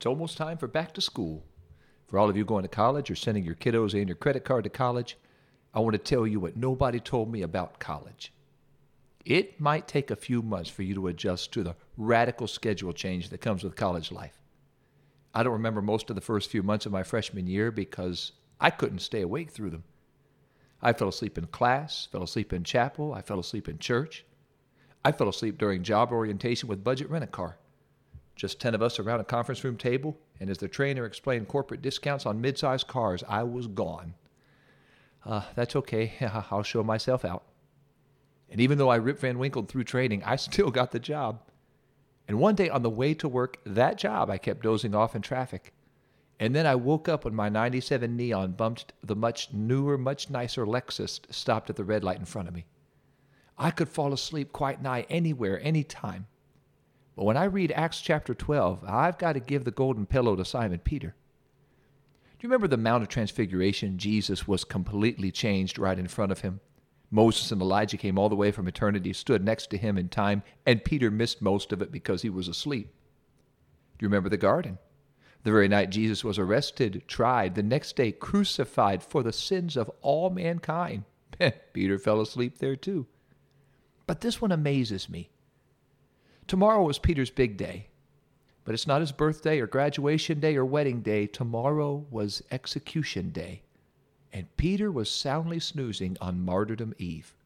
It's almost time for back to school. For all of you going to college or sending your kiddos and your credit card to college, I want to tell you what nobody told me about college. It might take a few months for you to adjust to the radical schedule change that comes with college life. I don't remember most of the first few months of my freshman year because I couldn't stay awake through them. I fell asleep in class, fell asleep in chapel, I fell asleep in church. I fell asleep during job orientation with budget rent a car. Just 10 of us around a conference room table, and as the trainer explained corporate discounts on mid-sized cars, I was gone. Uh, that's okay. I'll show myself out. And even though I Rip Van Winkled through training, I still got the job. And one day on the way to work, that job, I kept dozing off in traffic. And then I woke up when my 97 Neon bumped the much newer, much nicer Lexus stopped at the red light in front of me. I could fall asleep quite nigh anywhere, anytime. But when I read Acts chapter 12, I've got to give the golden pillow to Simon Peter. Do you remember the Mount of Transfiguration? Jesus was completely changed right in front of him. Moses and Elijah came all the way from eternity, stood next to him in time, and Peter missed most of it because he was asleep. Do you remember the garden? The very night Jesus was arrested, tried, the next day crucified for the sins of all mankind. Peter fell asleep there too. But this one amazes me. Tomorrow was Peter's big day, but it's not his birthday or graduation day or wedding day. Tomorrow was execution day and Peter was soundly snoozing on martyrdom eve.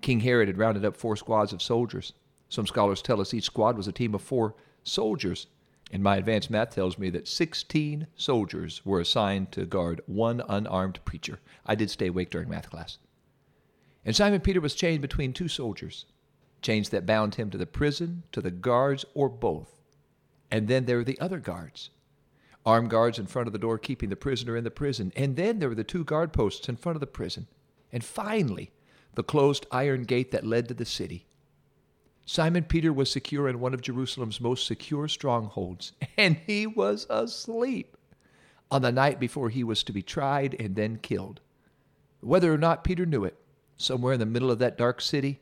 King Herod had rounded up four squads of soldiers. Some scholars tell us each squad was a team of four soldiers, and my advanced math tells me that 16 soldiers were assigned to guard one unarmed preacher. I did stay awake during math class. And Simon Peter was chained between two soldiers, chains that bound him to the prison, to the guards, or both. And then there were the other guards, armed guards in front of the door keeping the prisoner in the prison. And then there were the two guard posts in front of the prison. And finally, the closed iron gate that led to the city. Simon Peter was secure in one of Jerusalem's most secure strongholds, and he was asleep on the night before he was to be tried and then killed. Whether or not Peter knew it, somewhere in the middle of that dark city,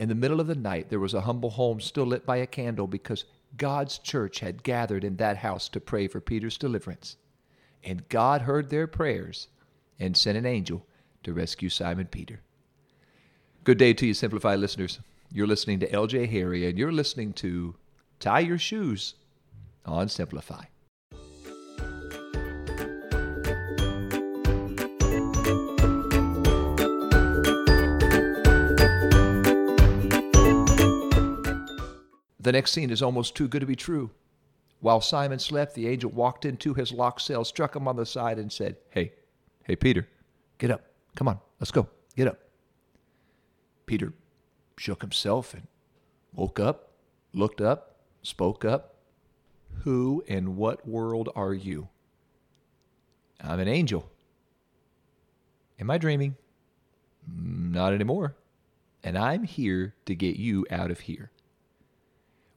in the middle of the night, there was a humble home still lit by a candle because God's church had gathered in that house to pray for Peter's deliverance. And God heard their prayers and sent an angel to rescue Simon Peter. Good day to you, Simplify listeners. You're listening to LJ Harry, and you're listening to Tie Your Shoes on Simplify. The next scene is almost too good to be true. While Simon slept, the angel walked into his locked cell, struck him on the side, and said, Hey, hey, Peter, get up. Come on, let's go. Get up. Peter shook himself and woke up, looked up, spoke up. Who in what world are you? I'm an angel. Am I dreaming? Not anymore. And I'm here to get you out of here.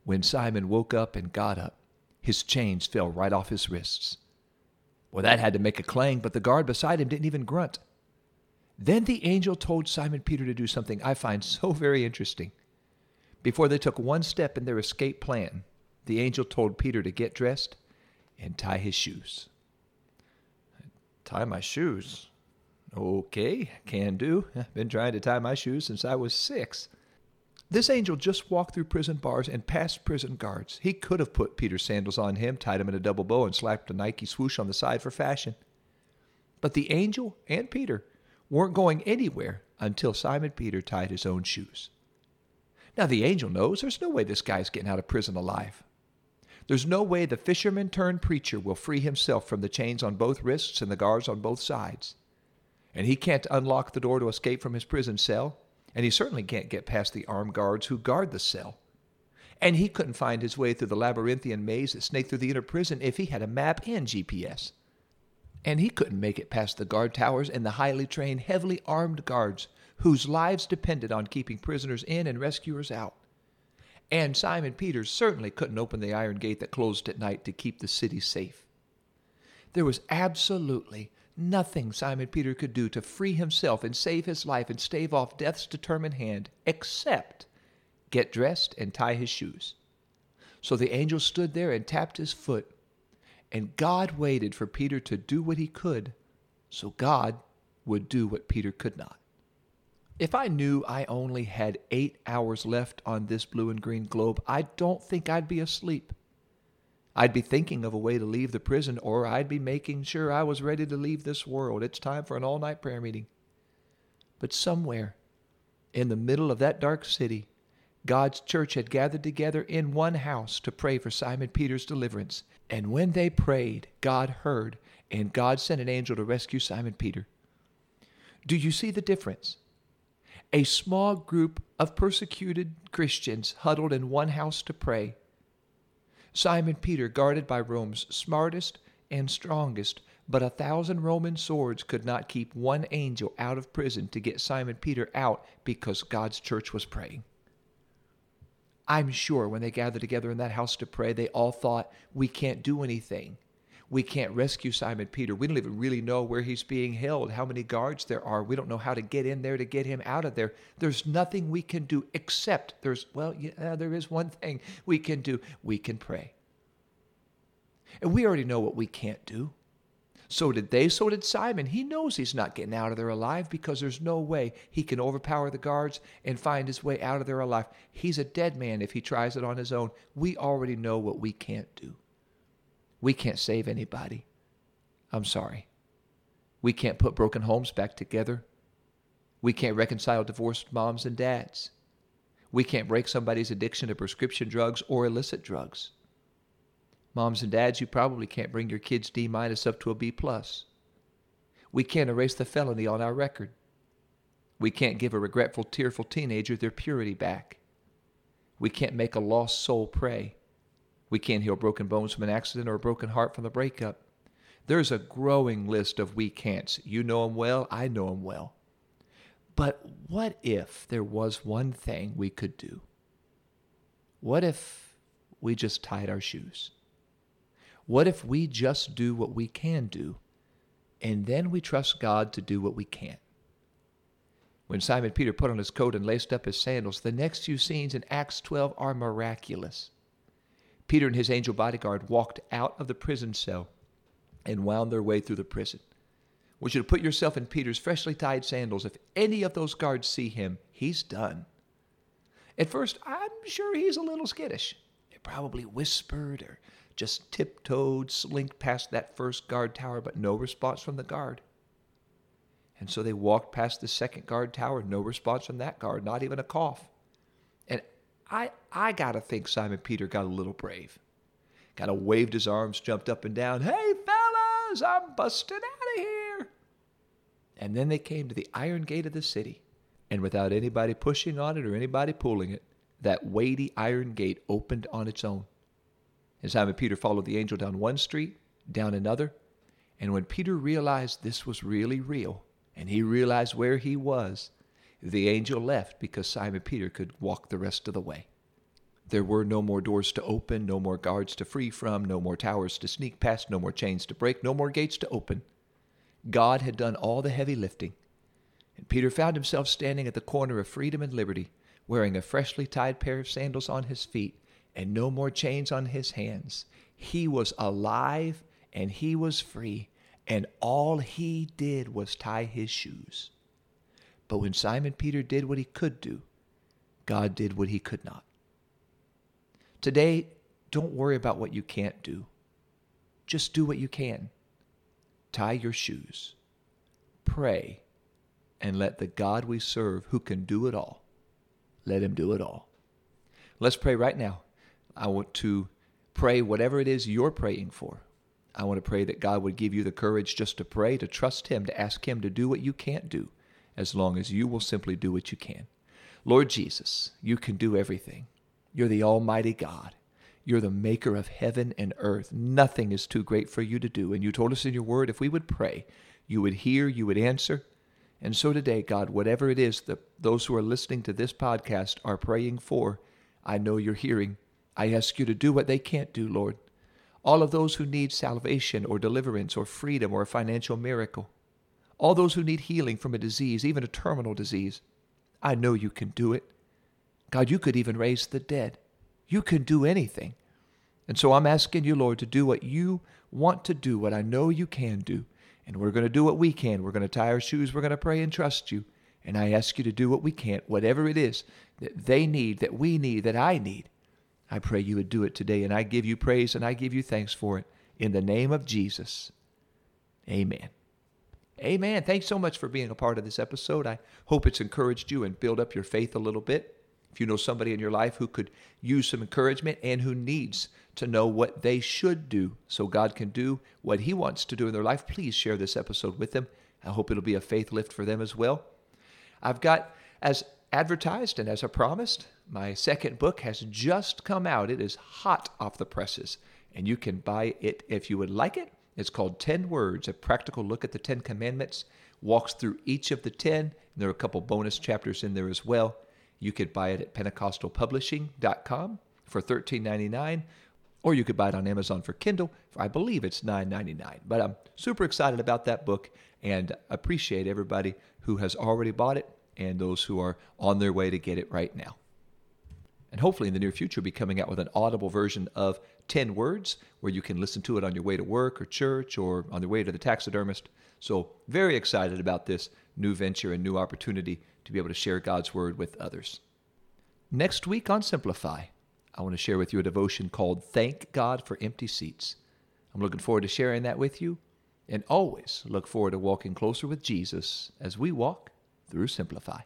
When Simon woke up and got up, his chains fell right off his wrists. Well, that had to make a clang, but the guard beside him didn't even grunt. Then the angel told Simon Peter to do something I find so very interesting. Before they took one step in their escape plan, the angel told Peter to get dressed and tie his shoes. Tie my shoes? Okay, can do. I've been trying to tie my shoes since I was six. This angel just walked through prison bars and past prison guards. He could have put Peter's sandals on him, tied him in a double bow, and slapped a Nike swoosh on the side for fashion. But the angel and Peter weren't going anywhere until Simon Peter tied his own shoes. Now, the angel knows there's no way this guy's getting out of prison alive. There's no way the fisherman turned preacher will free himself from the chains on both wrists and the guards on both sides. And he can't unlock the door to escape from his prison cell and he certainly can't get past the armed guards who guard the cell. And he couldn't find his way through the labyrinthian maze that snaked through the inner prison if he had a map and GPS. And he couldn't make it past the guard towers and the highly trained, heavily armed guards whose lives depended on keeping prisoners in and rescuers out. And Simon Peters certainly couldn't open the iron gate that closed at night to keep the city safe. There was absolutely Nothing Simon Peter could do to free himself and save his life and stave off death's determined hand except get dressed and tie his shoes. So the angel stood there and tapped his foot And God waited for Peter to do what he could so God would do what Peter could not. If I knew I only had eight hours left on this blue and green globe, I don't think I'd be asleep. I'd be thinking of a way to leave the prison, or I'd be making sure I was ready to leave this world. It's time for an all night prayer meeting. But somewhere in the middle of that dark city, God's church had gathered together in one house to pray for Simon Peter's deliverance. And when they prayed, God heard, and God sent an angel to rescue Simon Peter. Do you see the difference? A small group of persecuted Christians huddled in one house to pray. Simon Peter, guarded by Rome's smartest and strongest, but a thousand Roman swords could not keep one angel out of prison to get Simon Peter out because God's church was praying. I'm sure when they gathered together in that house to pray, they all thought, we can't do anything. We can't rescue Simon Peter. We don't even really know where he's being held, how many guards there are. We don't know how to get in there to get him out of there. There's nothing we can do except there's, well, yeah, there is one thing we can do. We can pray. And we already know what we can't do. So did they, so did Simon. He knows he's not getting out of there alive because there's no way he can overpower the guards and find his way out of there alive. He's a dead man if he tries it on his own. We already know what we can't do. We can't save anybody. I'm sorry. We can't put broken homes back together. We can't reconcile divorced moms and dads. We can't break somebody's addiction to prescription drugs or illicit drugs. Moms and dads, you probably can't bring your kids D minus up to a B plus. We can't erase the felony on our record. We can't give a regretful, tearful teenager their purity back. We can't make a lost soul pray. We can't heal broken bones from an accident or a broken heart from a breakup. There's a growing list of we can'ts. You know them well, I know them well. But what if there was one thing we could do? What if we just tied our shoes? What if we just do what we can do and then we trust God to do what we can't? When Simon Peter put on his coat and laced up his sandals, the next few scenes in Acts 12 are miraculous. Peter and his angel bodyguard walked out of the prison cell and wound their way through the prison. Want you to put yourself in Peter's freshly tied sandals. If any of those guards see him, he's done. At first, I'm sure he's a little skittish. They probably whispered or just tiptoed, slinked past that first guard tower, but no response from the guard. And so they walked past the second guard tower, no response from that guard, not even a cough. I, I got to think Simon Peter got a little brave. Kind of waved his arms, jumped up and down. Hey, fellas, I'm busting out of here. And then they came to the iron gate of the city. And without anybody pushing on it or anybody pulling it, that weighty iron gate opened on its own. And Simon Peter followed the angel down one street, down another. And when Peter realized this was really real, and he realized where he was, the angel left because Simon Peter could walk the rest of the way. There were no more doors to open, no more guards to free from, no more towers to sneak past, no more chains to break, no more gates to open. God had done all the heavy lifting. And Peter found himself standing at the corner of freedom and liberty, wearing a freshly tied pair of sandals on his feet and no more chains on his hands. He was alive and he was free, and all he did was tie his shoes. But when Simon Peter did what he could do, God did what he could not. Today, don't worry about what you can't do. Just do what you can. Tie your shoes. Pray. And let the God we serve, who can do it all, let him do it all. Let's pray right now. I want to pray whatever it is you're praying for. I want to pray that God would give you the courage just to pray, to trust Him, to ask Him to do what you can't do as long as you will simply do what you can. Lord Jesus, you can do everything. You're the Almighty God. You're the maker of heaven and earth. Nothing is too great for you to do. And you told us in your word if we would pray, you would hear, you would answer. And so today, God, whatever it is that those who are listening to this podcast are praying for, I know you're hearing. I ask you to do what they can't do, Lord. All of those who need salvation or deliverance or freedom or a financial miracle all those who need healing from a disease, even a terminal disease. I know you can do it. God, you could even raise the dead. You can do anything. And so I'm asking you, Lord, to do what you want to do, what I know you can do. And we're going to do what we can. We're going to tie our shoes. We're going to pray and trust you. And I ask you to do what we can, whatever it is that they need, that we need, that I need. I pray you would do it today. And I give you praise and I give you thanks for it. In the name of Jesus. Amen. Amen. Thanks so much for being a part of this episode. I hope it's encouraged you and build up your faith a little bit. If you know somebody in your life who could use some encouragement and who needs to know what they should do so God can do what He wants to do in their life, please share this episode with them. I hope it'll be a faith lift for them as well. I've got, as advertised and as I promised, my second book has just come out. It is hot off the presses, and you can buy it if you would like it. It's called 10 Words, a practical look at the 10 commandments, walks through each of the 10. And There are a couple bonus chapters in there as well. You could buy it at pentecostalpublishing.com for $13.99, or you could buy it on Amazon for Kindle. I believe it's $9.99. But I'm super excited about that book and appreciate everybody who has already bought it and those who are on their way to get it right now. And hopefully in the near future, be coming out with an audible version of 10 words where you can listen to it on your way to work or church or on the way to the taxidermist. So, very excited about this new venture and new opportunity to be able to share God's word with others. Next week on Simplify, I want to share with you a devotion called Thank God for Empty Seats. I'm looking forward to sharing that with you and always look forward to walking closer with Jesus as we walk through Simplify.